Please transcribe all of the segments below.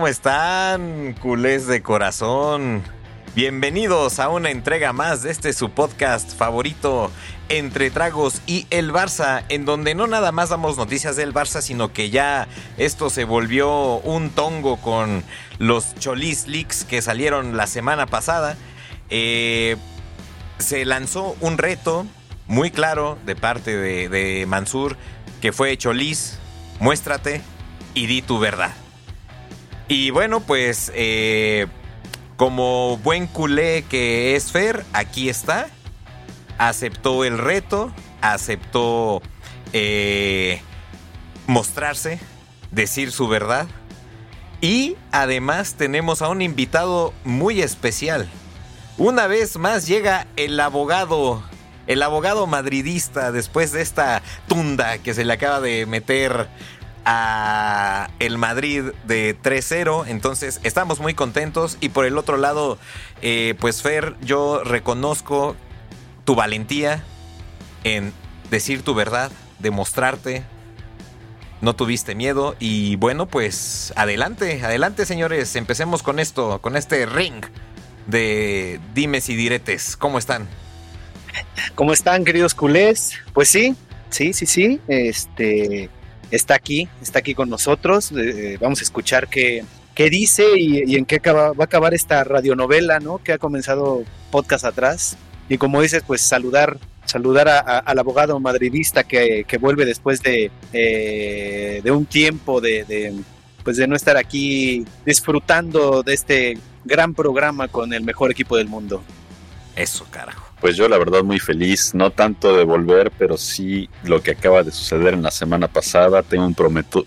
¿cómo están, culés de corazón? Bienvenidos a una entrega más de este su podcast favorito, Entre Tragos y el Barça, en donde no nada más damos noticias del Barça, sino que ya esto se volvió un tongo con los Cholis Leaks que salieron la semana pasada. Eh, se lanzó un reto muy claro de parte de, de Mansur, que fue Cholis, muéstrate y di tu verdad. Y bueno, pues eh, como buen culé que es Fer, aquí está. Aceptó el reto, aceptó eh, mostrarse, decir su verdad. Y además tenemos a un invitado muy especial. Una vez más llega el abogado, el abogado madridista después de esta tunda que se le acaba de meter a el Madrid de 3-0. Entonces estamos muy contentos. Y por el otro lado, eh, pues Fer, yo reconozco tu valentía en decir tu verdad, demostrarte. No tuviste miedo y bueno, pues adelante, adelante señores, empecemos con esto, con este ring de dimes y diretes. ¿Cómo están? ¿Cómo están, queridos culés? Pues sí, sí, sí, sí. Este, está aquí, está aquí con nosotros. Eh, vamos a escuchar qué, qué dice y, en qué va a acabar esta radionovela, ¿no? Que ha comenzado podcast atrás. Y como dices, pues saludar, saludar al abogado madridista que, vuelve después de, eh, de un tiempo de, pues de no estar aquí disfrutando de este gran programa con el mejor equipo del mundo. Eso, carajo. Pues yo la verdad muy feliz, no tanto de volver, pero sí lo que acaba de suceder en la semana pasada. Tengo un,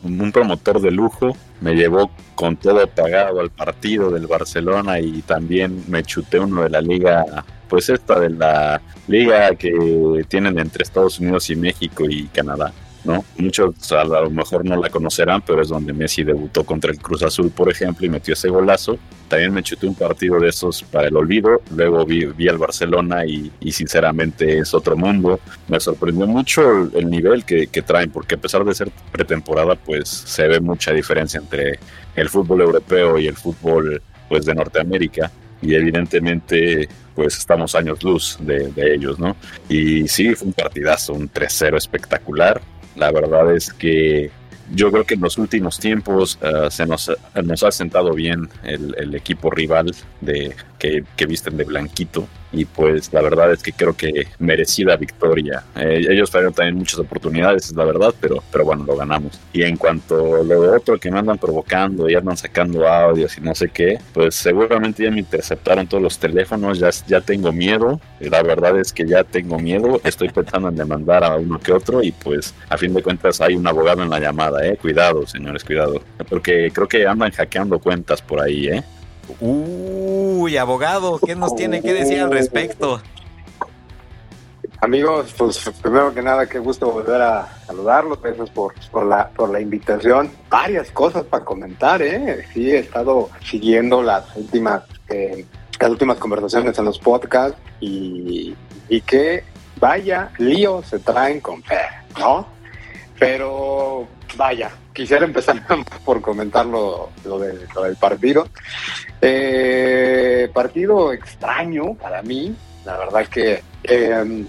un promotor de lujo, me llevó con todo pagado al partido del Barcelona y también me chuté uno de la liga, pues esta de la liga que tienen entre Estados Unidos y México y Canadá. ¿No? Muchos a lo mejor no la conocerán, pero es donde Messi debutó contra el Cruz Azul, por ejemplo, y metió ese golazo. También me chuté un partido de esos para el olvido. Luego vi, vi al Barcelona y, sinceramente es otro mundo. Me sorprendió mucho el, nivel que, traen, porque a pesar de ser pretemporada, pues se ve mucha diferencia entre el fútbol europeo y el fútbol pues de Norteamérica. Y evidentemente pues estamos años luz de, de ellos, ¿no? Y sí, fue un partidazo, un 3-0 espectacular la verdad es que yo creo que en los últimos tiempos eh, se nos, nos, ha sentado bien el, el equipo rival de, que, visten de blanquito y pues la verdad es que creo que merecida victoria. Eh, ellos tuvieron también muchas oportunidades, es la verdad, pero, pero bueno, lo ganamos. Y en cuanto a lo otro que me andan provocando y andan sacando audios y no sé qué, pues seguramente ya me interceptaron todos los teléfonos, ya, ya tengo miedo. La verdad es que ya tengo miedo, estoy pensando en demandar a uno que otro y pues a fin de cuentas hay un abogado en la llamada, eh. Cuidado, señores, cuidado. Porque creo que andan hackeando cuentas por ahí, eh. Uy, abogado, ¿qué nos tiene que decir al respecto? Amigos, pues primero que nada, qué gusto volver a saludarlos. Gracias por, por, la, por la invitación. Varias cosas para comentar, ¿eh? Sí, he estado siguiendo las últimas, eh, las últimas conversaciones en los podcasts y, y que vaya lío se traen con fe, ¿no? Pero vaya, quisiera empezar por comentar lo, del, partido. Eh, partido extraño para mí, la verdad que eh,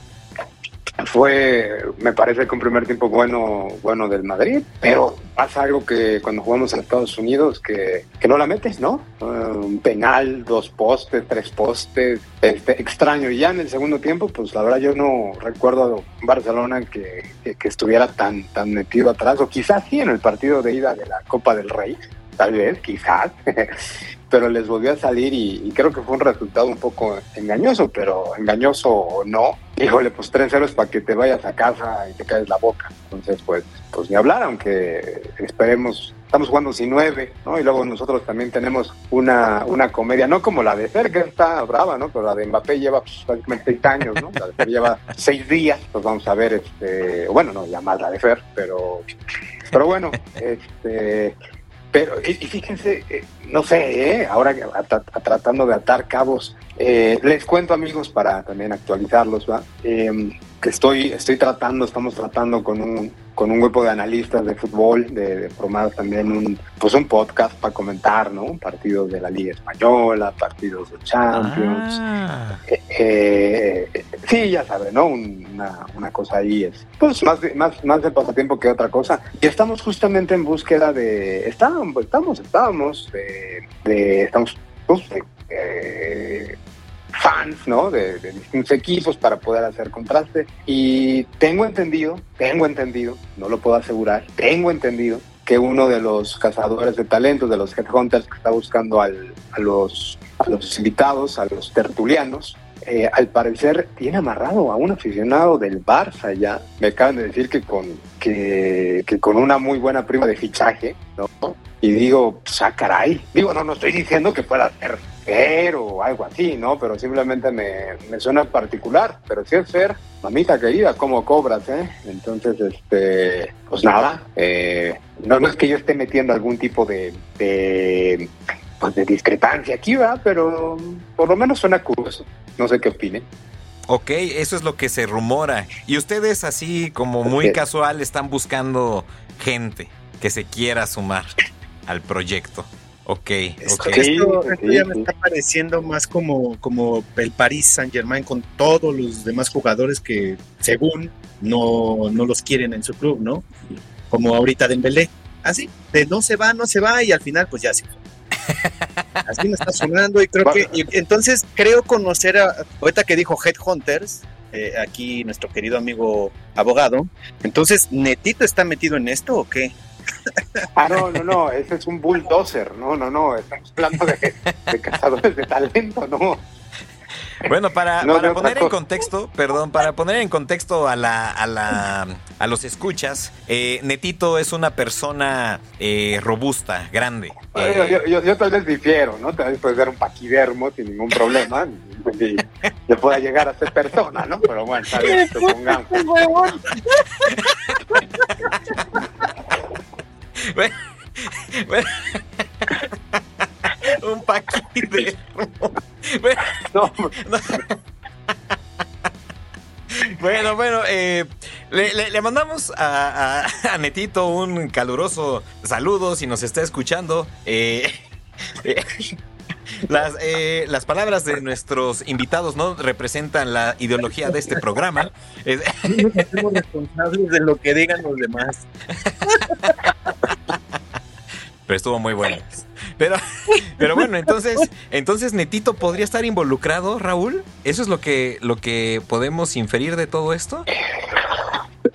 fue, me parece que un primer tiempo bueno, bueno del Madrid, pero pasa algo que cuando jugamos en Estados Unidos que, que no la metes, ¿no? Uh, un penal, dos postes, tres postes, este, extraño. Y ya en el segundo tiempo, pues la verdad yo no recuerdo a Barcelona que, que, estuviera tan, tan metido atrás, o quizás sí en el partido de ida de la Copa del Rey, tal vez, quizás. pero les volvió a salir y, creo que fue un resultado un poco engañoso, pero engañoso o no, híjole, pues tres ceros para que te vayas a casa y te caes la boca. Entonces, pues, pues ni hablar, aunque esperemos, estamos jugando sin nueve, ¿no? Y luego nosotros también tenemos una, una comedia, no como la de Fer, que está brava, ¿no? Pero la de Mbappé lleva pues, prácticamente seis años, ¿no? La de Fer lleva seis días, pues vamos a ver, este, bueno, no, ya más la de Fer, pero, pero bueno, este pero, y, fíjense, eh, no sé, ¿eh? ahora tratando de atar cabos, eh, les cuento amigos para también actualizarlos, ¿va? Em, que estoy, estoy tratando, estamos tratando con un, con un grupo de analistas de fútbol, de, formar también un, pues un podcast para comentar, ¿no? Partidos de la Liga Española, partidos de Champions. Ah. Eh, eh, sí, ya saben, ¿no? Una, una, cosa ahí es, pues más de, más, más de pasatiempo que otra cosa. Y estamos justamente en búsqueda de, estábamos, estamos, estábamos, de, de estamos, pues, eh, fans, ¿no? De, distintos equipos para poder hacer contraste. Y tengo entendido, tengo entendido, no lo puedo asegurar, tengo entendido que uno de los cazadores de talentos, de los headhunters que está buscando a, los, a invitados, a los tertulianos, eh, al parecer tiene amarrado a un aficionado del Barça ya. Me acaban de decir que con, que, con una muy buena prima de fichaje, ¿no? Y digo, pues, ah. Digo, no, no estoy diciendo que pueda ser Fer o algo así, ¿no? Pero simplemente me, me suena particular. Pero si es Fer, mamita querida, ¿cómo cobras, eh? Entonces, este, pues nada, eh, no, no es que yo esté metiendo algún tipo de, de, pues de discrepancia aquí, va, pero por lo menos suena curioso. No sé qué opinen. Ok, eso es lo que se rumora. Y ustedes así como muy casual están buscando gente que se quiera sumar al proyecto. Ok, esto, esto, ya me está pareciendo más como, como el Paris Saint Germain con todos los demás jugadores que según no, no los quieren en su club, ¿no? Como ahorita Dembélé. Así, de no se va, no se va y al final pues ya se Así me está sonando y creo que entonces creo conocer a ahorita que dijo Headhunters, eh, aquí nuestro querido amigo abogado. Entonces, ¿Netito está metido en esto o qué? Ah, no, no, no, ese es un bulldozer, no, no, no, estamos hablando de, de cazadores de talento, no. Bueno, para, para poner en contexto, perdón, para poner en contexto a la, a la a los escuchas, eh, Netito es una persona eh, robusta, grande. Eh, yo, yo, tal vez difiero, ¿no? Tal vez puede ser un paquidermo sin ningún problema. y, yo pueda llegar a ser persona, ¿no? Pero bueno, tal vez supongamos. Un paquete. Bueno, bueno, eh, le, mandamos a, Netito un caluroso saludo si nos está escuchando. Eh, eh, las, las palabras de nuestros invitados no representan la ideología de este programa. No somos responsables de lo que digan los demás. Pero estuvo muy bueno. Pero, pero bueno, entonces, entonces Netito podría estar involucrado, Raúl. ¿Eso es lo que, lo que podemos inferir de todo esto?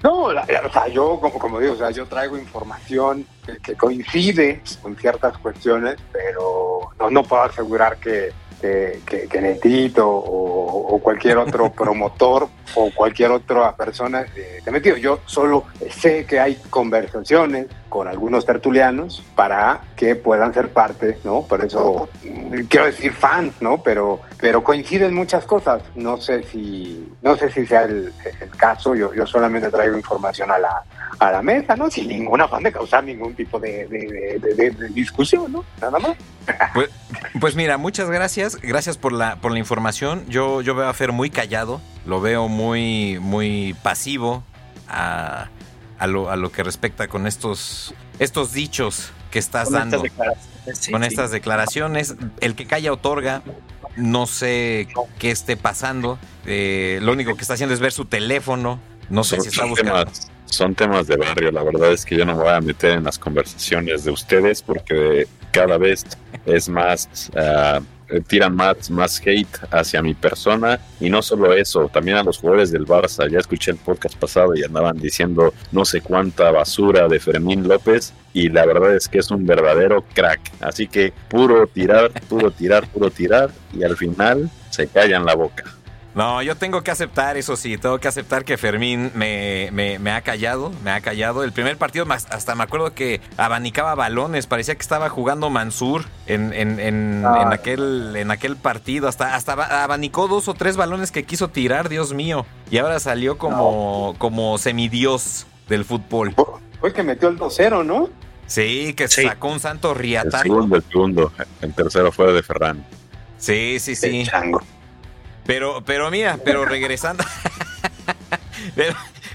No, o sea, yo, como, como digo, o sea, yo traigo información que, coincide con ciertas cuestiones, pero no, no puedo asegurar que, que, Netito o, cualquier otro promotor o cualquier otra persona te metido. Yo solo sé que hay conversaciones con algunos tertulianos para que puedan ser parte, ¿no? Por eso quiero decir fans, ¿no? Pero, pero coinciden muchas cosas. No sé si, no sé si sea el, caso. Yo, yo solamente traigo información a la, a la mesa, ¿no? Sin ningún afán de causar ningún tipo de, discusión, ¿no? Nada más. Pues, pues, mira, muchas gracias. Gracias por la, por la información. Yo, yo veo a Fer muy callado. Lo veo muy, muy pasivo a, a, lo, a lo que respecta con estos, estos dichos que estás dando. con estas declaraciones. El que calla otorga. No sé qué esté pasando. Eh, lo único que está haciendo es ver su teléfono. No sé si está buscando son temas de barrio. La verdad es que yo no me voy a meter en las conversaciones de ustedes porque cada vez es más, uh, tiran más, más hate hacia mi persona. Y no solo eso, también a los jugadores del Barça. Ya escuché el podcast pasado y andaban diciendo no sé cuánta basura de Fermín López. Y la verdad es que es un verdadero crack. Así que puro tirar, puro tirar, puro tirar. Y al final se callan la boca. No, yo tengo que aceptar, eso sí, tengo que aceptar que Fermín me, me, ha callado, me ha callado. El primer partido, hasta me acuerdo que abanicaba balones, parecía que estaba jugando Mansur en, en, en, ah. aquel, en aquel partido. Hasta, hasta abanicó dos o tres balones que quiso tirar, Dios mío. Y ahora salió como, como semidios del fútbol. Fue que metió el 2-0, ¿no? Sí, que sacó un santo riataco. El segundo, el segundo. El tercero fue de Ferran. Sí, sí, sí. Pero, pero mira, pero regresando.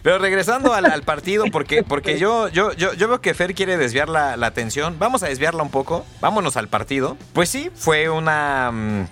pero, regresando al, partido, porque, porque yo, yo, yo, yo veo que Fer quiere desviar la, la, atención. Vamos a desviarla un poco. Vámonos al partido. Pues sí, fue una. Mm,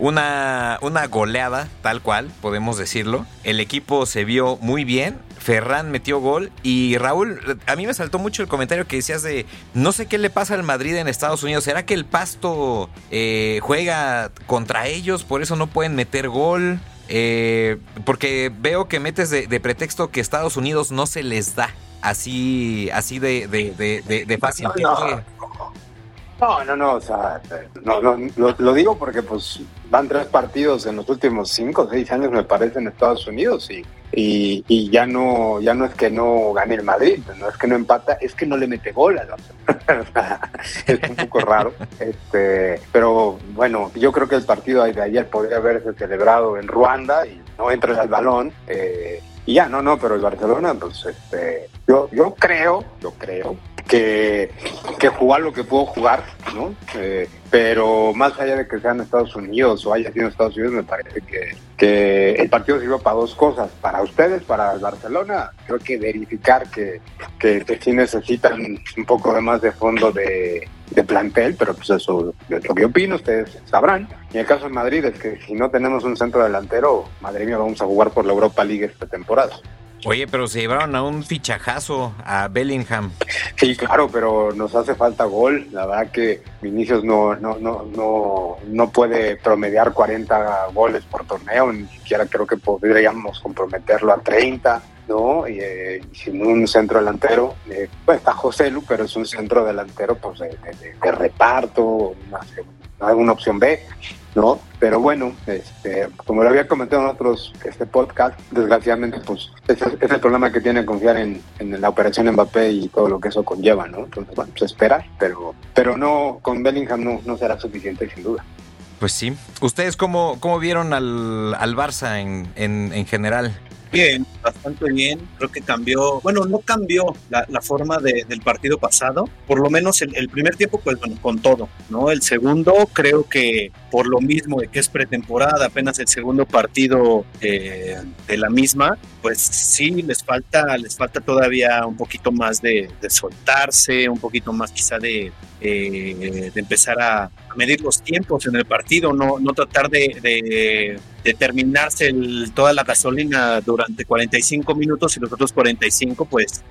una, una goleada, tal cual, podemos decirlo. El equipo se vio muy bien. Ferran metió gol y Raúl, a mí me saltó mucho el comentario que decías de no sé qué le pasa al Madrid en Estados Unidos. ¿Será que el Pasto eh, juega contra ellos? Por eso no pueden meter gol. Eh, porque veo que metes de, pretexto que Estados Unidos no se les da así, así de, de, fácil. No, no, no, o sea, no, no lo, digo porque pues van tres partidos en los últimos cinco o seis años me parece en Estados Unidos y, y, ya no ya no es que no gane el Madrid, no es que no empata, es que no le mete gol es un poco raro, este, pero bueno, yo creo que el partido de ayer podría haberse celebrado en Ruanda y no entra al balón. Eh, y ya, no, no, pero el Barcelona, pues, este, yo, yo creo, yo creo que, que jugar lo que puedo jugar, ¿no? Eh, pero más allá de que sea en Estados Unidos o haya sido Estados Unidos, me parece que, que el partido sirvió para dos cosas. Para ustedes, para el Barcelona, creo que verificar que, que, sí necesitan un poco de más de fondo de, de plantel, pero pues eso es lo que opino, ustedes sabrán. Y el caso de Madrid es que si no tenemos un centro delantero, madre mía, vamos a jugar por la Europa League esta temporada. Oye, pero se llevaron a un fichajazo a Bellingham. Sí, claro, pero nos hace falta gol. La verdad que Vinicius no, no, no, no, no puede promediar 40 goles por torneo, ni siquiera creo que podríamos comprometerlo a 30. ¿No? Y, eh, sin un centro delantero, eh, pues está José Lu, pero es un centro delantero pues de, reparto, una opción B. ¿no? Pero bueno, este, como lo había comentado en otros este podcast, desgraciadamente, pues ese es el problema que tiene confiar en, la operación Mbappé y todo lo que eso conlleva, ¿no? Entonces, bueno, pues esperar, pero, pero no, con Bellingham no, no será suficiente, sin duda. Pues sí. ¿Ustedes cómo, cómo vieron al, al Barça en, en, en general? Bien, bastante bien. Creo que cambió, bueno, no cambió la, forma del partido pasado. Por lo menos el, primer tiempo, pues bueno, con todo, ¿no? El segundo, creo que por lo mismo de que es pretemporada, apenas el segundo partido eh, de la misma, pues sí, les falta, les falta todavía un poquito más de, soltarse, un poquito más quizá de, eh, de empezar a, medir los tiempos en el partido, no, no tratar de, de, terminarse toda la gasolina durante 45 minutos y los otros 45 pues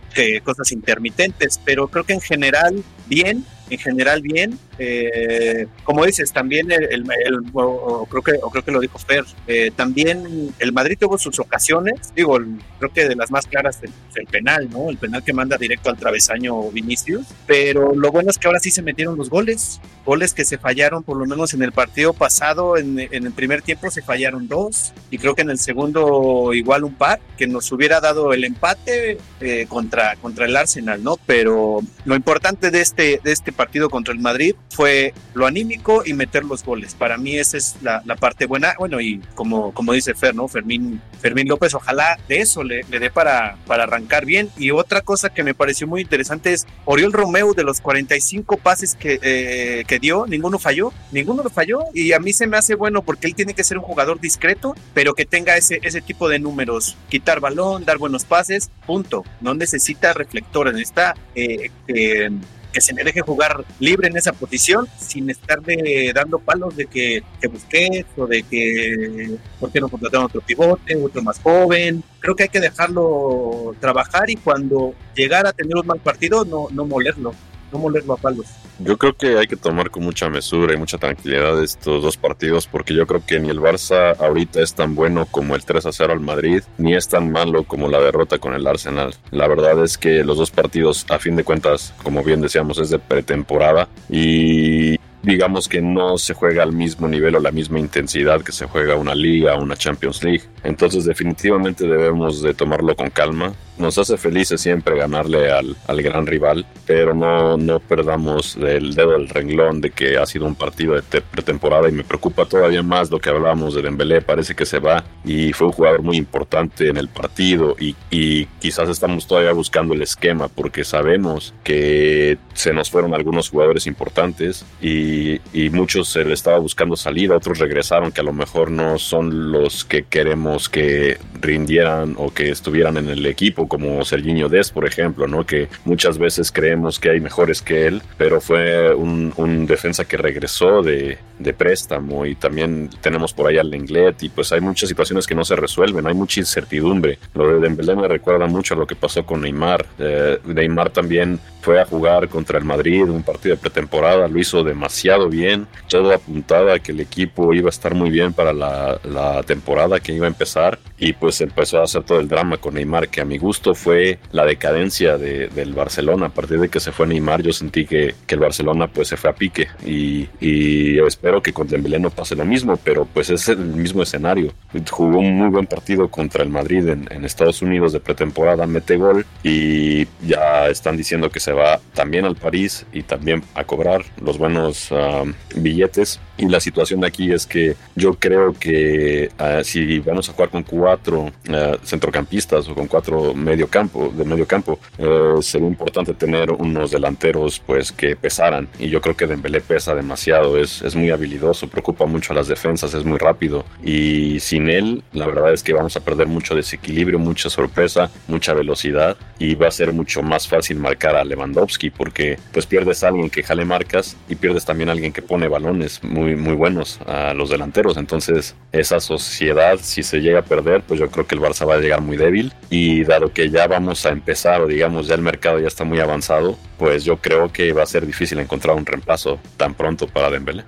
cosas intermitentes, pero creo que en general bien, en general bien. Eh, como dices, también el, creo que creo que lo dijo Fer, eh, también el Madrid tuvo sus ocasiones, digo, creo que de las más claras el, el, penal, ¿no? El penal que manda directo al travesaño Vinicius, pero lo bueno es que ahora sí se metieron los goles, goles que se fallaron por lo menos en el partido pasado, en, el primer tiempo se fallaron dos y creo que en el segundo igual un par, que nos hubiera dado el empate eh, contra, contra el Arsenal, ¿no? Pero lo importante de este, de este partido contra el Madrid fue lo anímico y meter los goles. Para mí esa es la, parte buena. Bueno, y como, como dice Fer, ¿no? Fermín, Fermín López, ojalá de eso le, dé para, para arrancar bien. Y otra cosa que me pareció muy interesante es Oriol Romeo, de los 45 pases que, eh, que dio, ninguno falló, ninguno lo falló. Y a mí se me hace bueno porque él tiene que ser un jugador discreto, pero que tenga ese, ese tipo de números. Quitar balón, dar buenos pases, punto. No necesita reflectores, necesita eh, eh, que se me deje jugar libre en esa posición sin estarle dando palos de que, que busqué o de que por qué no contrataron otro pivote, otro más joven. Creo que hay que dejarlo trabajar y cuando llegara a tener un mal partido no, no molerlo no molerlo a palos. Yo creo que hay que tomar con mucha mesura y mucha tranquilidad estos dos partidos porque yo creo que ni el Barça ahorita es tan bueno como el 3 a 0 al Madrid, ni es tan malo como la derrota con el Arsenal. La verdad es que los dos partidos, a fin de cuentas, como bien decíamos, es de pretemporada y digamos que no se juega al mismo nivel o la misma intensidad que se juega una liga o una Champions League. Entonces definitivamente debemos de tomarlo con calma nos hace felices siempre ganarle al, al gran rival, pero no, no perdamos el dedo del renglón de que ha sido un partido de pretemporada y me preocupa todavía más lo que hablábamos de Dembélé, parece que se va y fue un jugador muy importante en el partido y, y quizás estamos todavía buscando el esquema porque sabemos que se nos fueron algunos jugadores importantes y, y muchos se le estaba buscando salida, otros regresaron que a lo mejor no son los que queremos que rindieran o que estuvieran en el equipo, como Serginho Des, por ejemplo, ¿no? Que muchas veces creemos que hay mejores que él, pero fue un, defensa que regresó de, de, préstamo y también tenemos por ahí al Lenglet y pues hay muchas situaciones que no se resuelven, hay mucha incertidumbre. Lo de Dembélé me recuerda mucho a lo que pasó con Neymar. Eh, Neymar también fue a jugar contra el Madrid, un partido de pretemporada, lo hizo demasiado bien, todo apuntaba a que el equipo iba a estar muy bien para la, la temporada que iba a empezar y pues empezó a hacer todo el drama con Neymar, que a mi gusto fue la decadencia de, del Barcelona. A partir de que se fue Neymar, yo sentí que, que el Barcelona pues se fue a pique y, y espero que con Dembélé no pase lo mismo, pero pues es el mismo escenario. Jugó un muy buen partido contra el Madrid en, en Estados Unidos de pretemporada, mete gol y ya están diciendo que se va también al París y también a cobrar los buenos um, billetes. Y la situación de aquí es que yo creo que uh, si vamos a jugar con cuatro uh, centrocampistas o con cuatro medio campo, de medio campo, uh, sería importante tener unos delanteros pues que pesaran. Y yo creo que Dembélé pesa demasiado, es, es muy habilidoso, preocupa mucho a las defensas, es muy rápido. Y sin él, la verdad es que vamos a perder mucho desequilibrio, mucha sorpresa, mucha velocidad y va a ser mucho más fácil marcar a Lewandowski porque pues pierdes a alguien que jale marcas y pierdes también a alguien que pone balones muy muy, buenos a los delanteros. Entonces, esa sociedad, si se llega a perder, pues yo creo que el Barça va a llegar muy débil. Y dado que ya vamos a empezar, o digamos, ya el mercado ya está muy avanzado, pues yo creo que va a ser difícil encontrar un reemplazo tan pronto para Dembélé.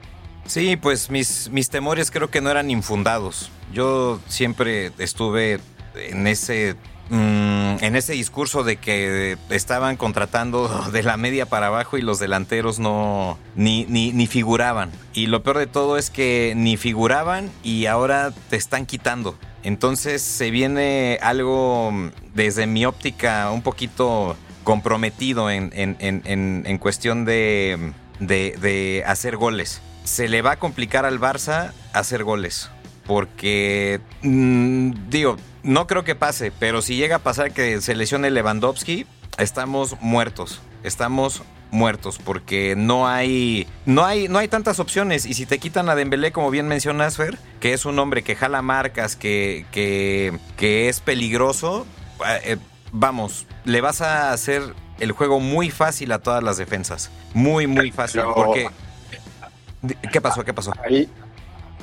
Sí, pues mis, mis temores creo que no eran infundados. Yo siempre estuve en ese Mm, en ese discurso de que estaban contratando de la media para abajo y los delanteros no ni, ni, ni, figuraban. Y lo peor de todo es que ni figuraban y ahora te están quitando. Entonces se viene algo desde mi óptica un poquito comprometido en, en, en, en cuestión de, de, de hacer goles. Se le va a complicar al Barça hacer goles porque mmm, digo, no creo que pase, pero si llega a pasar que se lesione Lewandowski, estamos muertos. Estamos muertos porque no hay no hay no hay tantas opciones y si te quitan a Dembélé como bien mencionas Fer que es un hombre que jala marcas que que, que es peligroso eh, vamos le vas a hacer el juego muy fácil a todas las defensas. Muy muy fácil porque qué pasó qué pasó ahí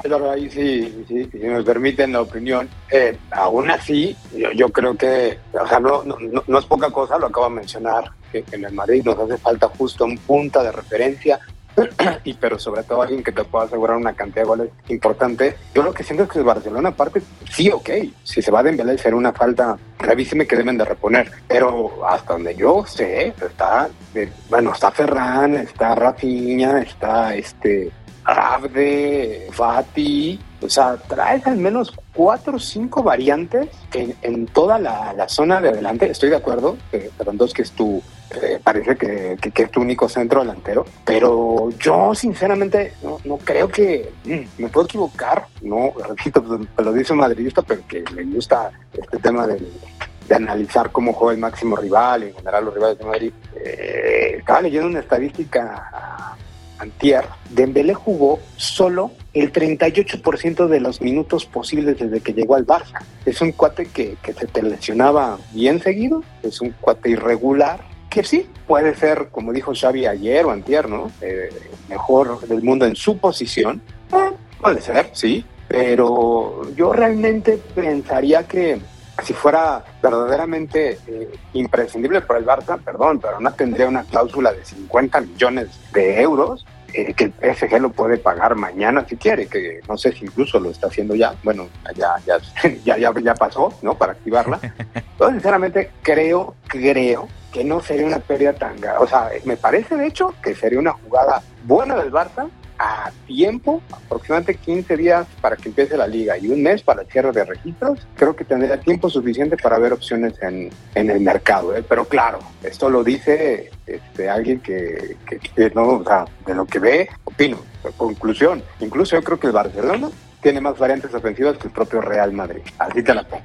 pero ahí sí, sí, si nos permiten la opinión, eh, aún así, yo, yo, creo que, o sea, no, no, no, es poca cosa, lo acabo de mencionar, que, que, en el Madrid nos hace falta justo un punta de referencia, y pero sobre todo alguien que te pueda asegurar una cantidad de goles importante. Yo lo que siento es que el Barcelona, aparte, sí, ok, si se va a Dembélé será una falta gravísima que deben de reponer, pero hasta donde yo sé, está, bueno, está Ferran, está Rafinha, está este Abde, Fati, o sea, traes al menos cuatro o cinco variantes en, toda la, zona de adelante. Estoy de acuerdo, que que es tu, eh, parece que, que, que, es tu único centro delantero, pero yo sinceramente no, no creo que, mm, me puedo equivocar, no, repito, pues, lo dice un madridista, pero que le gusta este tema de analizar cómo juega el máximo rival, en general los rivales de Madrid. Eh, estaba leyendo una estadística antier, Dembélé jugó solo el 38% de los minutos posibles desde que llegó al Barça. Es un cuate que, que se te lesionaba bien seguido, es un cuate irregular, que sí, puede ser, como dijo Xavi ayer o antier, ¿no? Eh, mejor del mundo en su posición. Eh, puede ser, sí, pero yo realmente pensaría que si fuera verdaderamente eh, imprescindible para el Barça, perdón, pero no tendría una cláusula de 50 millones de euros, eh, que el PSG lo puede pagar mañana si quiere, que no sé si incluso lo está haciendo ya, bueno, ya, ya, ya, ya, ya pasó, ¿no? Para activarla. Yo sinceramente creo, creo que no sería una pérdida tan grave. O sea, me parece de hecho que sería una jugada buena del Barça a tiempo, aproximadamente 15 días para que empiece la liga y un mes para el cierre de registros, creo que tendría tiempo suficiente para ver opciones en, en el mercado. ¿eh? Pero claro, esto lo dice este, alguien que, que, no, o sea, de lo que ve, opino. Conclusión, incluso yo creo que el Barcelona tiene más variantes ofensivas que el propio Real Madrid. Así te la pongo.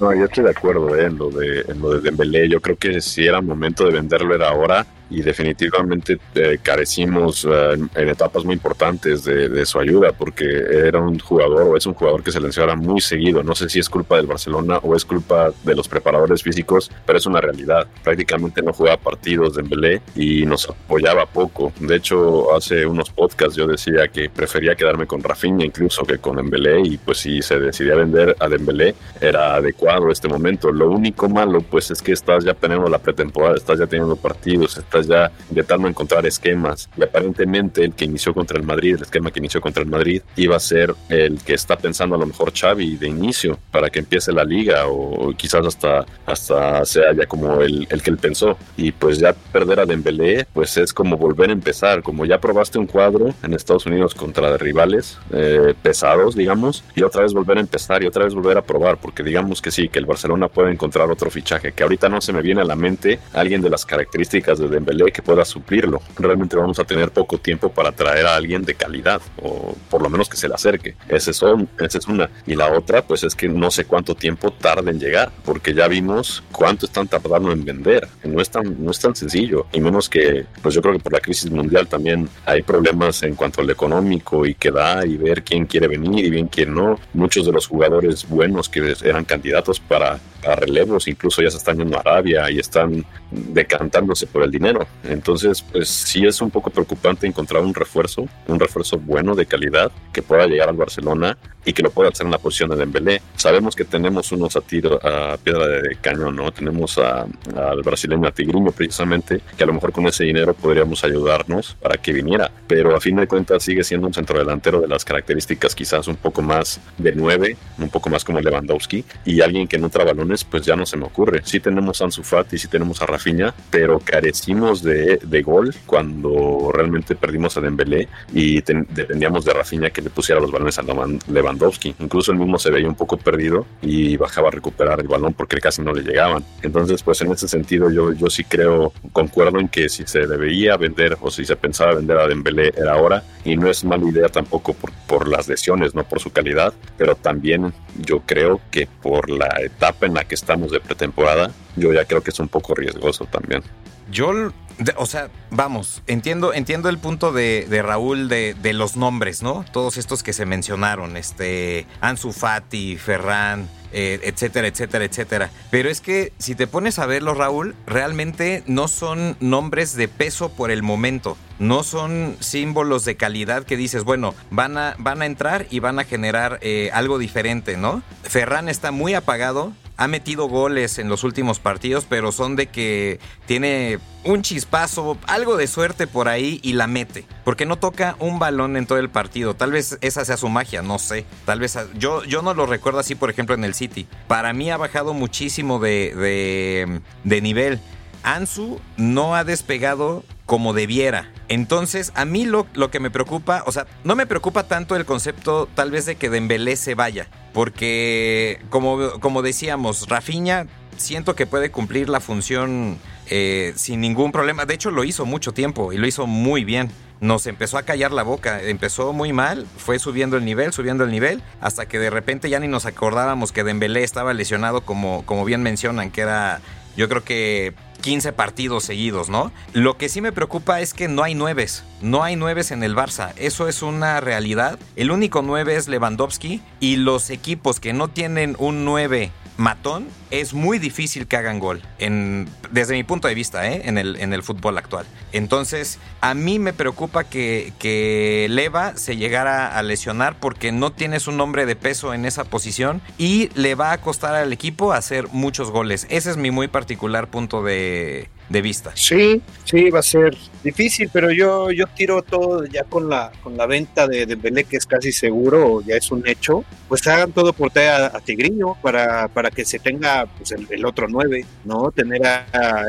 No, yo estoy de acuerdo ¿eh? en lo de en lo de Dembélé. Yo creo que si era momento de venderlo era ahora y definitivamente eh, carecimos eh, en etapas muy importantes de, su ayuda porque era un jugador o es un jugador que se lesionaba muy seguido. No sé si es culpa del Barcelona o es culpa de los preparadores físicos, pero es una realidad. Prácticamente no jugaba partidos de Dembélé y nos apoyaba poco. De hecho, hace unos podcasts yo decía que prefería quedarme con Rafinha incluso que con Dembélé y pues si se decidía vender a Dembélé era adecuado este momento. Lo único malo pues es que estás ya teniendo la pretemporada, estás ya teniendo partidos, estás ya intentando encontrar esquemas. Y aparentemente el que inició contra el Madrid, el esquema que inició contra el Madrid, iba a ser el que está pensando a lo mejor Xavi de inicio para que empiece la liga o quizás hasta, hasta sea ya como el, el que él pensó. Y pues ya perder a Dembélé pues es como volver a empezar, como ya probaste un cuadro en Estados Unidos contra rivales eh, pesados digamos y otra vez volver a empezar y otra vez volver a probar porque digamos que sí, que el Barcelona puede encontrar otro fichaje que ahorita no se me viene a la mente alguien de las características de Dembélé que pueda suplirlo. Realmente vamos a tener poco tiempo para traer a alguien de calidad o por lo menos que se le acerque. Esa es, esa es una. Y la otra, pues es que no sé cuánto tiempo tarda en llegar, porque ya vimos cuánto están tardando en vender. No es tan, no es tan sencillo. Y menos que, pues yo creo que por la crisis mundial también hay problemas en cuanto al económico y que da y ver quién quiere venir y bien quién no. Muchos de los jugadores buenos que eran candidatos para, para relevos incluso ya se están yendo a Arabia y están decantándose por el dinero. Entonces, pues sí es un poco preocupante encontrar un refuerzo, un refuerzo bueno de calidad que pueda llegar al Barcelona y que lo pueda hacer en la posición de Dembélé. Sabemos que tenemos unos a tiro a piedra de cañón, ¿no? Tenemos al brasileño a Tigriño precisamente, que a lo mejor con ese dinero podríamos ayudarnos para que viniera, pero a fin de cuentas sigue siendo un centrodelantero de las características quizás un poco más de nueve, un poco más como Lewandowski y alguien que no trae balones, pues ya no se me ocurre. Sí tenemos a Ansu Fati, sí tenemos a Rafinha, pero carecimos de, de gol cuando realmente perdimos a Dembélé y dependíamos de Rafinha que le pusiera los balones a Lewandowski Incluso el mismo se veía un poco perdido y bajaba a recuperar el balón porque casi no le llegaban. Entonces, pues en ese sentido yo, yo sí creo, concuerdo en que si se debería vender o si se pensaba vender a Dembélé era ahora y no es mala idea tampoco por, por las lesiones, no por su calidad, pero también yo creo que por la etapa en la que estamos de pretemporada, yo ya creo que es un poco riesgoso también. Yo o sea, vamos, entiendo, entiendo el punto de, Raúl de, los nombres, ¿no? Todos estos que se mencionaron, este, Ansu Fati, Ferran, eh, etcétera, etcétera, etcétera. Pero es que si te pones a verlo, Raúl, realmente no son nombres de peso por el momento. No son símbolos de calidad que dices, bueno, van a, van a entrar y van a generar eh, algo diferente, ¿no? Ferran está muy apagado, ha metido goles en los últimos partidos, pero son de que tiene un chispazo, algo de suerte por ahí y la mete. Porque no toca un balón en todo el partido. Tal vez esa sea su magia, no sé. Tal vez yo, yo no lo recuerdo así, por ejemplo, en el City. Para mí ha bajado muchísimo de, de, de nivel. Ansu no ha despegado como debiera. Entonces, a mí lo, lo, que me preocupa, o sea, no me preocupa tanto el concepto tal vez de que Dembélé se vaya, porque como, como decíamos, Rafinha siento que puede cumplir la función eh, sin ningún problema. De hecho, lo hizo mucho tiempo y lo hizo muy bien. Nos empezó a callar la boca, empezó muy mal, fue subiendo el nivel, subiendo el nivel, hasta que de repente ya ni nos acordábamos que Dembélé estaba lesionado como, como bien mencionan, que era yo creo que 15 partidos seguidos, ¿no? Lo que sí me preocupa es que no hay nueves, no hay nueves en el Barça, eso es una realidad. El único nueve es Lewandowski y los equipos que no tienen un 9 matón, es muy difícil que hagan gol, en, desde mi punto de vista, ¿eh? en, el, en el fútbol actual. Entonces, a mí me preocupa que, que Leva se llegara a lesionar porque no tienes un hombre de peso en esa posición y le va a costar al equipo hacer muchos goles. Ese es mi muy particular punto de, de vista. Sí, sí, va a ser difícil, pero yo, yo tiro todo ya con la, con la venta de, de que es casi seguro, ya es un hecho. Pues hagan todo por a, a Tigriño para, para que se tenga pues, el, otro nueve, ¿no? Tener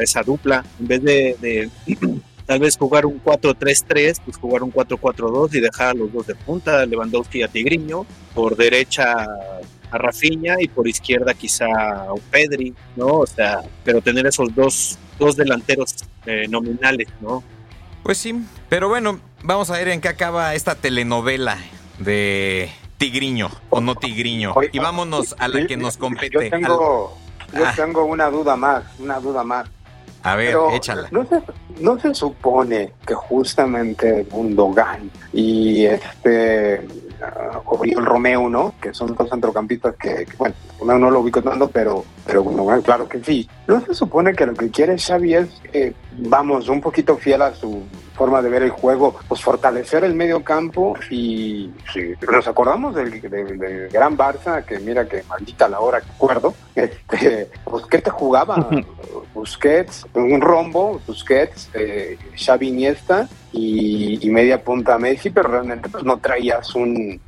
esa dupla en vez de, tal vez jugar un 4-3-3, pues jugar un 4-4-2 y dejar a los dos de punta, Lewandowski a Tigriño, por derecha a Rafinha y por izquierda quizá a Pedri, ¿no? O sea, pero tener esos dos, dos delanteros eh, nominales, ¿no? Pues sí, pero bueno, vamos a ver en qué acaba esta telenovela de Tigriño o no Tigriño. y vámonos a la que nos compete. Yo tengo, yo ah. tengo una duda más, una duda más. A ver, échala. No se, no se supone que justamente Gundogan y este uh, el Romeo, ¿no? Que son dos centrocampistas que, bueno, no lo ubico tanto, pero, pero Gundogan, claro que sí. ¿No se supone que lo que quiere Xavi es, eh, vamos, un poquito fiel a su forma de ver el juego, pues fortalecer el medio campo y si nos acordamos del, gran Barça, que mira que maldita la hora que acuerdo, este, pues ¿qué te jugaba? Busquets, un rombo, Busquets, eh, Xavi Iniesta y, y, media punta Messi, pero realmente pues no traías un,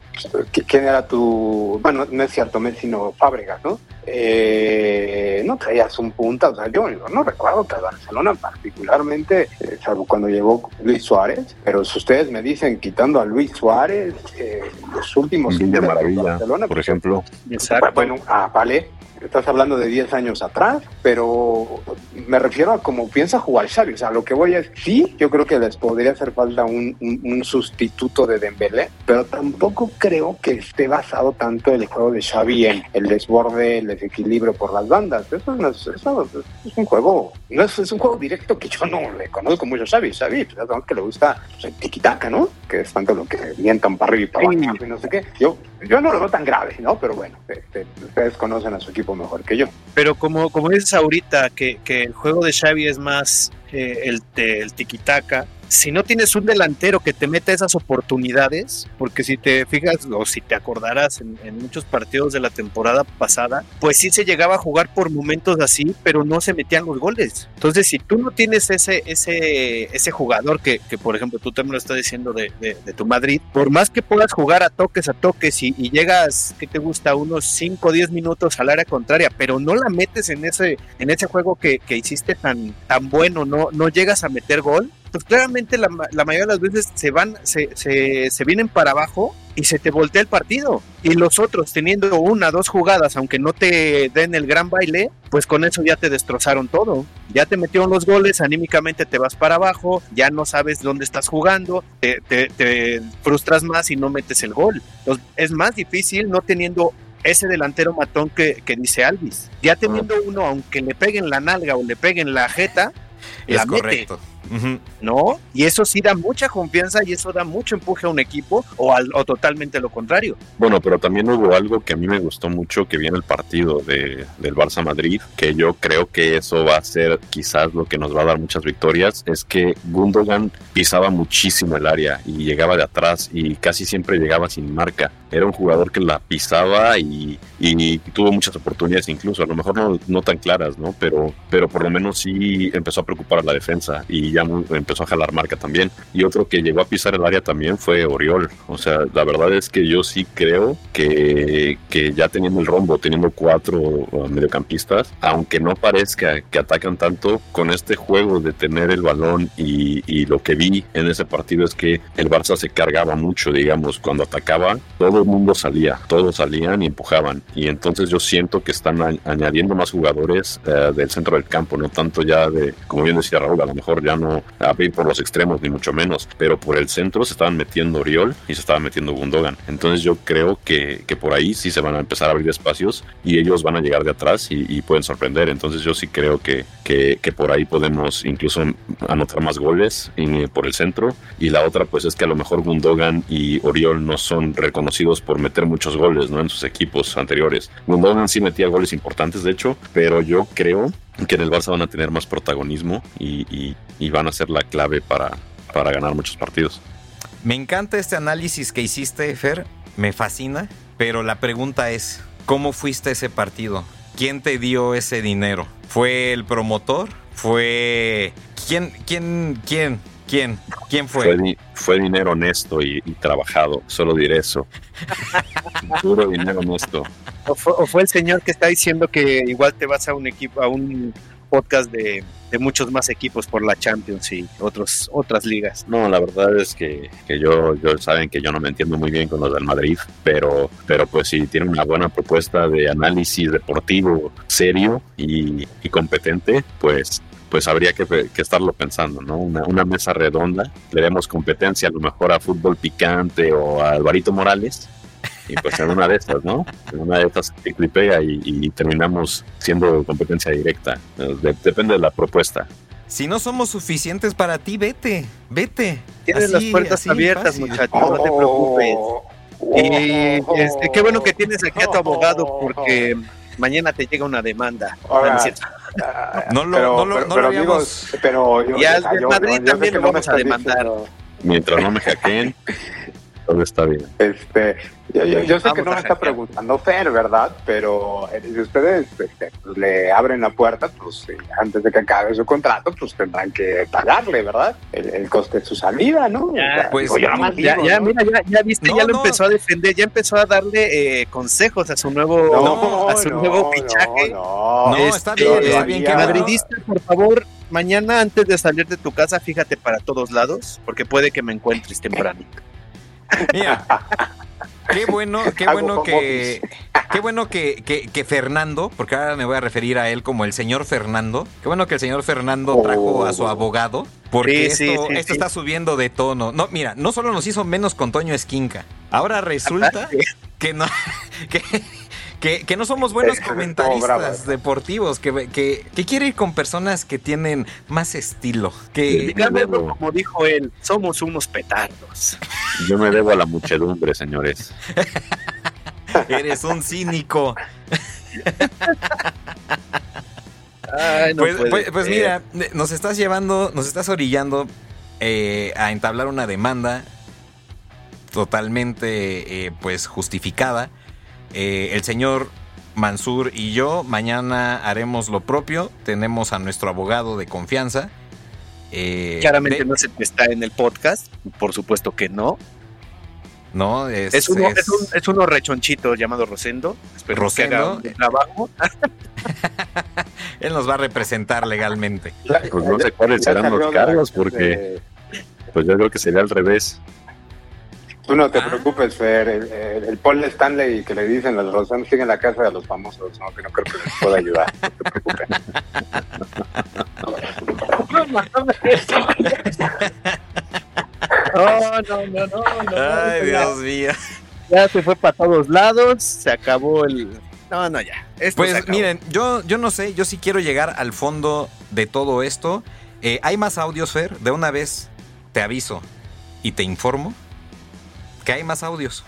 ¿Quién era tu.? Bueno, no es cierto, Messi, no, Fábregas, ¿no? Eh, no traías un punta, o sea, yo, no recuerdo que Barcelona, particularmente, eh, salvo cuando llegó Luis Suárez, pero si ustedes me dicen, quitando a Luis Suárez, eh, los últimos. Villa Maravilla, Barcelona, por ejemplo. Exacto. Bueno, a Vale estás hablando de 10 años atrás, pero me refiero a cómo piensa jugar Xavi. O sea, lo que voy es, sí, yo creo que les podría hacer falta un, un, sustituto de Dembélé, pero tampoco creo que esté basado tanto el juego de Xavi en el desborde, el desequilibrio por las bandas. Eso, no es, eso es un juego, no es, es, un juego directo que yo no le conozco mucho a Xavi. Xavi, pues, que le gusta pues, el tiquitaca, ¿no? Que es tanto lo que mientan para arriba y para abajo y no sé qué. Yo, yo no lo veo tan grave, ¿no? Pero bueno, este, ustedes conocen a su equipo mejor que yo. Pero como, como dices ahorita, que, que el juego de Xavi es más eh, el, el tiki-taka, si no tienes un delantero que te meta esas oportunidades, porque si te fijas o si te acordarás en, muchos partidos de la temporada pasada, pues sí se llegaba a jugar por momentos así, pero no se metían los goles. Entonces, si tú no tienes ese, ese, ese jugador que, que por ejemplo, tú me lo estás diciendo de, de, tu Madrid, por más que puedas jugar a toques, a toques y, llegas, ¿qué te gusta? Unos 5 o 10 minutos al área contraria, pero no la metes en ese, en ese juego que, que hiciste tan, tan bueno, no, no llegas a meter gol, pues claramente la, mayoría de las veces se van, se, se, vienen para abajo y se te voltea el partido. Y los otros teniendo una, dos jugadas, aunque no te den el gran baile, pues con eso ya te destrozaron todo. Ya te metieron los goles, anímicamente te vas para abajo, ya no sabes dónde estás jugando, te, te, frustras más y no metes el gol. es más difícil no teniendo ese delantero matón que, que dice Alvis. Ya teniendo uno, aunque le peguen la nalga o le peguen la jeta, es correcto. ¿No? Y eso sí da mucha confianza y eso da mucho empuje a un equipo o, al, o totalmente lo contrario. Bueno, pero también hubo algo que a mí me gustó mucho que viene el partido de, del Barça Madrid, que yo creo que eso va a ser quizás lo que nos va a dar muchas victorias, es que Gundogan pisaba muchísimo el área y llegaba de atrás y casi siempre llegaba sin marca. Era un jugador que la pisaba y, y tuvo muchas oportunidades incluso, a lo mejor no, no tan claras, ¿no? Pero, pero por lo menos sí empezó a preocupar a la defensa y ya empezó a jalar marca también. Y otro que llegó a pisar el área también fue Oriol. O sea, la verdad es que yo sí creo que, que ya teniendo el rombo, teniendo cuatro uh, mediocampistas, aunque no parezca que atacan tanto, con este juego de tener el balón y, y lo que vi en ese partido es que el Barça se cargaba mucho, digamos, cuando atacaba, todo el mundo salía, todos salían y empujaban. Y entonces yo siento que están añadiendo más jugadores uh, del centro del campo, no tanto ya de, como bien decía Raúl, a lo mejor ya no a ir por los extremos, ni mucho menos, pero por el centro se estaban metiendo Oriol y se estaba metiendo Gundogan. Entonces yo creo que, que por ahí sí se van a empezar a abrir espacios y ellos van a llegar de atrás y, pueden sorprender. Entonces yo sí creo que, que, que, por ahí podemos incluso anotar más goles por el centro. Y la otra pues es que a lo mejor Gundogan y Oriol no son reconocidos por meter muchos goles ¿no? en sus equipos anteriores. Gundogan sí metía goles importantes de hecho, pero yo creo que en el Barça van a tener más protagonismo y, van a ser la clave para, para ganar muchos partidos. Me encanta este análisis que hiciste, Fer, me fascina, pero la pregunta es, ¿cómo fuiste a ese partido? ¿Quién te dio ese dinero? ¿Fue el promotor? ¿Fue... ¿Quién? ¿Quién? ¿Quién? ¿Quién? ¿Quién fue? Fue, dinero honesto y, trabajado, solo diré eso. Puro dinero honesto. O fue, el señor que está diciendo que igual te vas a un equipo, a un podcast de, muchos más equipos por la Champions y otros, otras ligas. No, la verdad es que, que yo, yo saben que yo no me entiendo muy bien con los del Madrid, pero, pero pues si tiene una buena propuesta de análisis deportivo serio y, competente, pues pues habría que, que, estarlo pensando, ¿no? Una, una, mesa redonda, le demos competencia a lo mejor a fútbol picante o a Alvarito Morales, y pues en una de estas, ¿no? En una de estas se clipea y, y, terminamos siendo competencia directa. De, depende de la propuesta. Si no somos suficientes para ti, vete, vete. Tienes así, las puertas abiertas, fácil. muchacho, oh, no te preocupes. Oh, y este, qué bueno que tienes aquí a tu abogado porque mañana te llega una demanda. Ahora, no lo, pero, no lo, pero, no pero lo amigos, pero yo, y al yo, Madrid yo, yo también lo vamos a demandar. diciendo- Mientras no me hackeen, todo está bien. Este, yo, yo- yo sé que Vamos no me está preguntando Fer, ¿verdad? Pero eh, si ustedes este, pues, le abren la puerta, pues eh, antes de que acabe su contrato, pues tendrán que pagarle, ¿verdad? El, el coste de su salida, ¿no? Ya, pues, digo, nada más Ya, digo, ya, ¿no? mira, ya, ya viste, No, ya lo no. empezó a defender, ya empezó a darle eh, consejos a su nuevo, No, a su no, nuevo no, fichaje. No, No, está Este, bien, está bien que. Madridista, por favor, mañana antes de salir de tu casa, fíjate para todos lados, porque puede que me encuentres temprano. Mira, qué bueno, qué bueno que, qué bueno que, que, que Fernando, porque ahora me voy a referir a él como el señor Fernando. Qué bueno que el señor Fernando trajo a su abogado, porque Sí, esto, sí, esto sí. está subiendo de tono. No, mira, no solo nos hizo menos con Toño Esquinca, ahora resulta que no, que, que, que no somos buenos comentaristas deportivos, que, que, que quiere ir con personas que tienen más estilo, que como dijo él, somos unos petardos. Yo me debo a la muchedumbre, señores. eres un cínico. Ay, no pues, pues- pues ser. mira, nos estás llevando, nos estás orillando eh, a entablar una demanda totalmente eh, pues justificada. Eh, el señor Mansur y yo mañana haremos lo propio. Tenemos a nuestro abogado de confianza. Eh, Claramente de- no se está en el podcast, por supuesto que no. no es, Es uno, es- es un, es uno rechonchito llamado Rosendo. Espero Rosendo. que haga un buen trabajo. él nos va a representar legalmente. Pues no sé cuáles serán los cargos, porque pues yo creo que sería al revés. Tú no te Ah. preocupes, Fer. El, el- el Paul Stanley que le dicen los Rosán sigue en la casa de los famosos, ¿no? Que no creo que les pueda ayudar. No te preocupes. No, no, no, no, no. Ay, Dios mío. ya se fue para todos lados, se acabó el. No, no, ya. Esto Pues miren, yo, yo no sé, yo sí quiero llegar al fondo de todo esto. Eh, hay más audios, Fer. De una vez te aviso y te informo que hay más audios.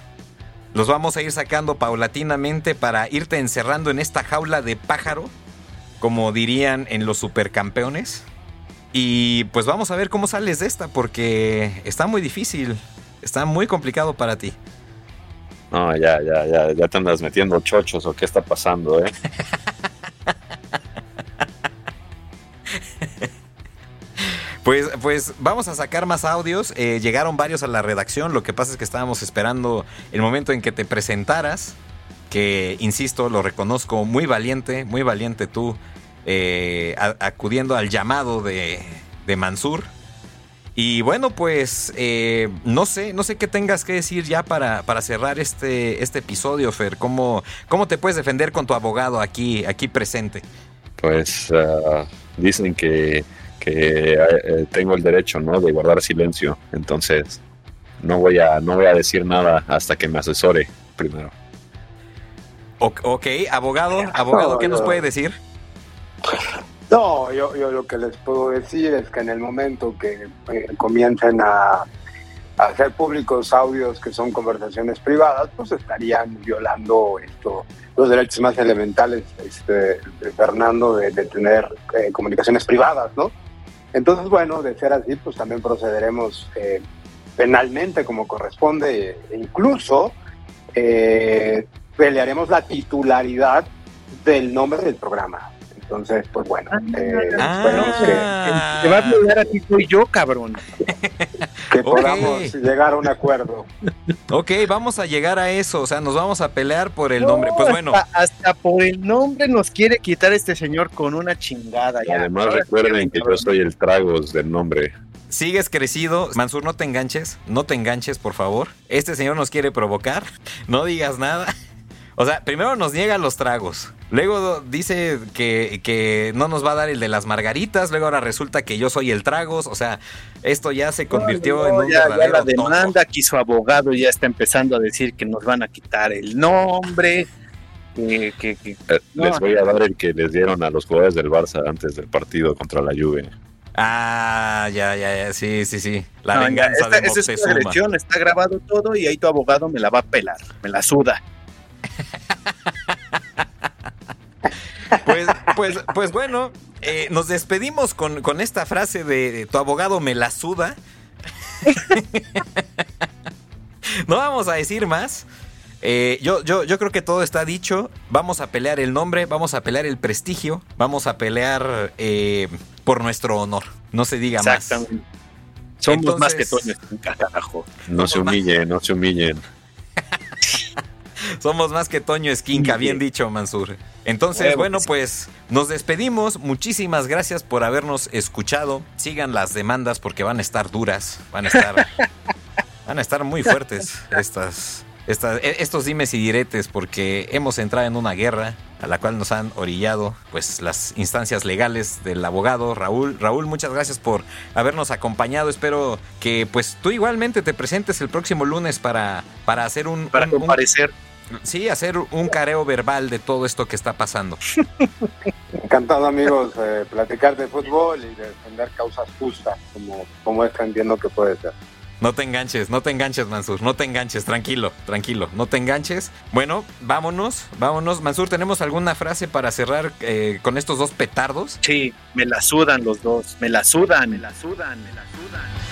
Los vamos a ir sacando paulatinamente para irte encerrando en esta jaula de pájaro, como dirían en los supercampeones. Y pues vamos a ver cómo sales de esta, porque está muy difícil, está muy complicado para ti. No, ya, ya, ya, ya te andas metiendo chochos o qué está pasando, ¿eh? Pues, pues vamos a sacar más audios. Eh, llegaron varios a la redacción. Lo que pasa es que estábamos esperando el momento en que te presentaras. Que, insisto, lo reconozco muy valiente, muy valiente tú, eh, acudiendo al llamado de, de Mansur. Y bueno, pues eh, no sé, no sé qué tengas que decir ya para, para cerrar este, este episodio, Fer. ¿Cómo, ¿Cómo te puedes defender con tu abogado aquí, aquí presente? Pues ah, dicen que, que eh, tengo el derecho, ¿no? De guardar silencio. Entonces, no voy a, no voy a decir nada hasta que me asesore primero. O- ok, abogado, abogado, ¿qué nos puede decir? No, yo, yo lo que les puedo decir es que en el momento que eh, comiencen a, a hacer públicos audios que son conversaciones privadas, pues estarían violando esto, los derechos más elementales este, de Fernando de, de tener eh, comunicaciones privadas, ¿no? Entonces, bueno, de ser así, pues también procederemos eh, penalmente como corresponde e incluso eh, pelearemos la titularidad del nombre del programa. Entonces, pues bueno, eh, Ah. esperemos que... Te va a pelear a ti soy yo, cabrón. Que podamos llegar a un acuerdo. Ok, vamos a llegar a eso, o sea, nos vamos a pelear por el nombre. Pues bueno. Hasta, por el nombre nos quiere quitar este señor con una chingada. Ya. Además recuerden que yo soy el tragos del nombre. Sigues crecido. Mansur, no te enganches. No te enganches, por favor. Este señor nos quiere provocar. No digas nada. O sea, primero nos niega los tragos. Luego dice que, no nos va a dar el de las margaritas. Luego ahora resulta que yo soy el tragos. O sea, esto ya se convirtió en un ya, ya la demanda, aquí su abogado ya está empezando a decir que nos van a quitar el nombre. Que, eh, les voy a dar el que les dieron a los jugadores del Barça antes del partido contra la Juve. Ah, ya, ya, ya, sí, sí, sí. La venganza de Esa es agresión, está grabado todo y ahí tu abogado me la va a pelar, me la suda. Pues, pues, pues bueno, eh, nos despedimos con, esta frase de, tu abogado me la suda. no vamos a decir más. Eh, yo, yo, yo creo que todo está dicho. Vamos a pelear el nombre, vamos a pelear el prestigio, vamos a pelear eh, por nuestro honor. No se diga más. Somos más que Toño carajo. No se humillen, no se humillen. Somos más que Toño Esquinca, bien dicho, Mansur. Entonces, bueno, pues nos despedimos. Muchísimas gracias por habernos escuchado. Sigan las demandas porque van a estar duras, van a estar, van a estar muy fuertes estas, estas, e, estos dimes y diretes porque hemos entrado en una guerra a la cual nos han orillado pues las instancias legales del abogado Raúl. Raúl, muchas gracias por habernos acompañado. Espero que pues tú igualmente te presentes el próximo lunes para, para hacer un... Para comparecer. Sí, hacer un careo verbal de todo esto que está pasando. Encantado, amigos, eh, platicar de fútbol y defender causas justas, como, como esta entiendo que puede ser. No te enganches, no te enganches, Mansur, no te enganches, tranquilo, tranquilo, no te enganches. Bueno, vámonos, vámonos. Mansur, ¿tenemos alguna frase para cerrar eh, con estos dos petardos? Sí, me la sudan los dos, me la sudan, me la sudan, me la sudan.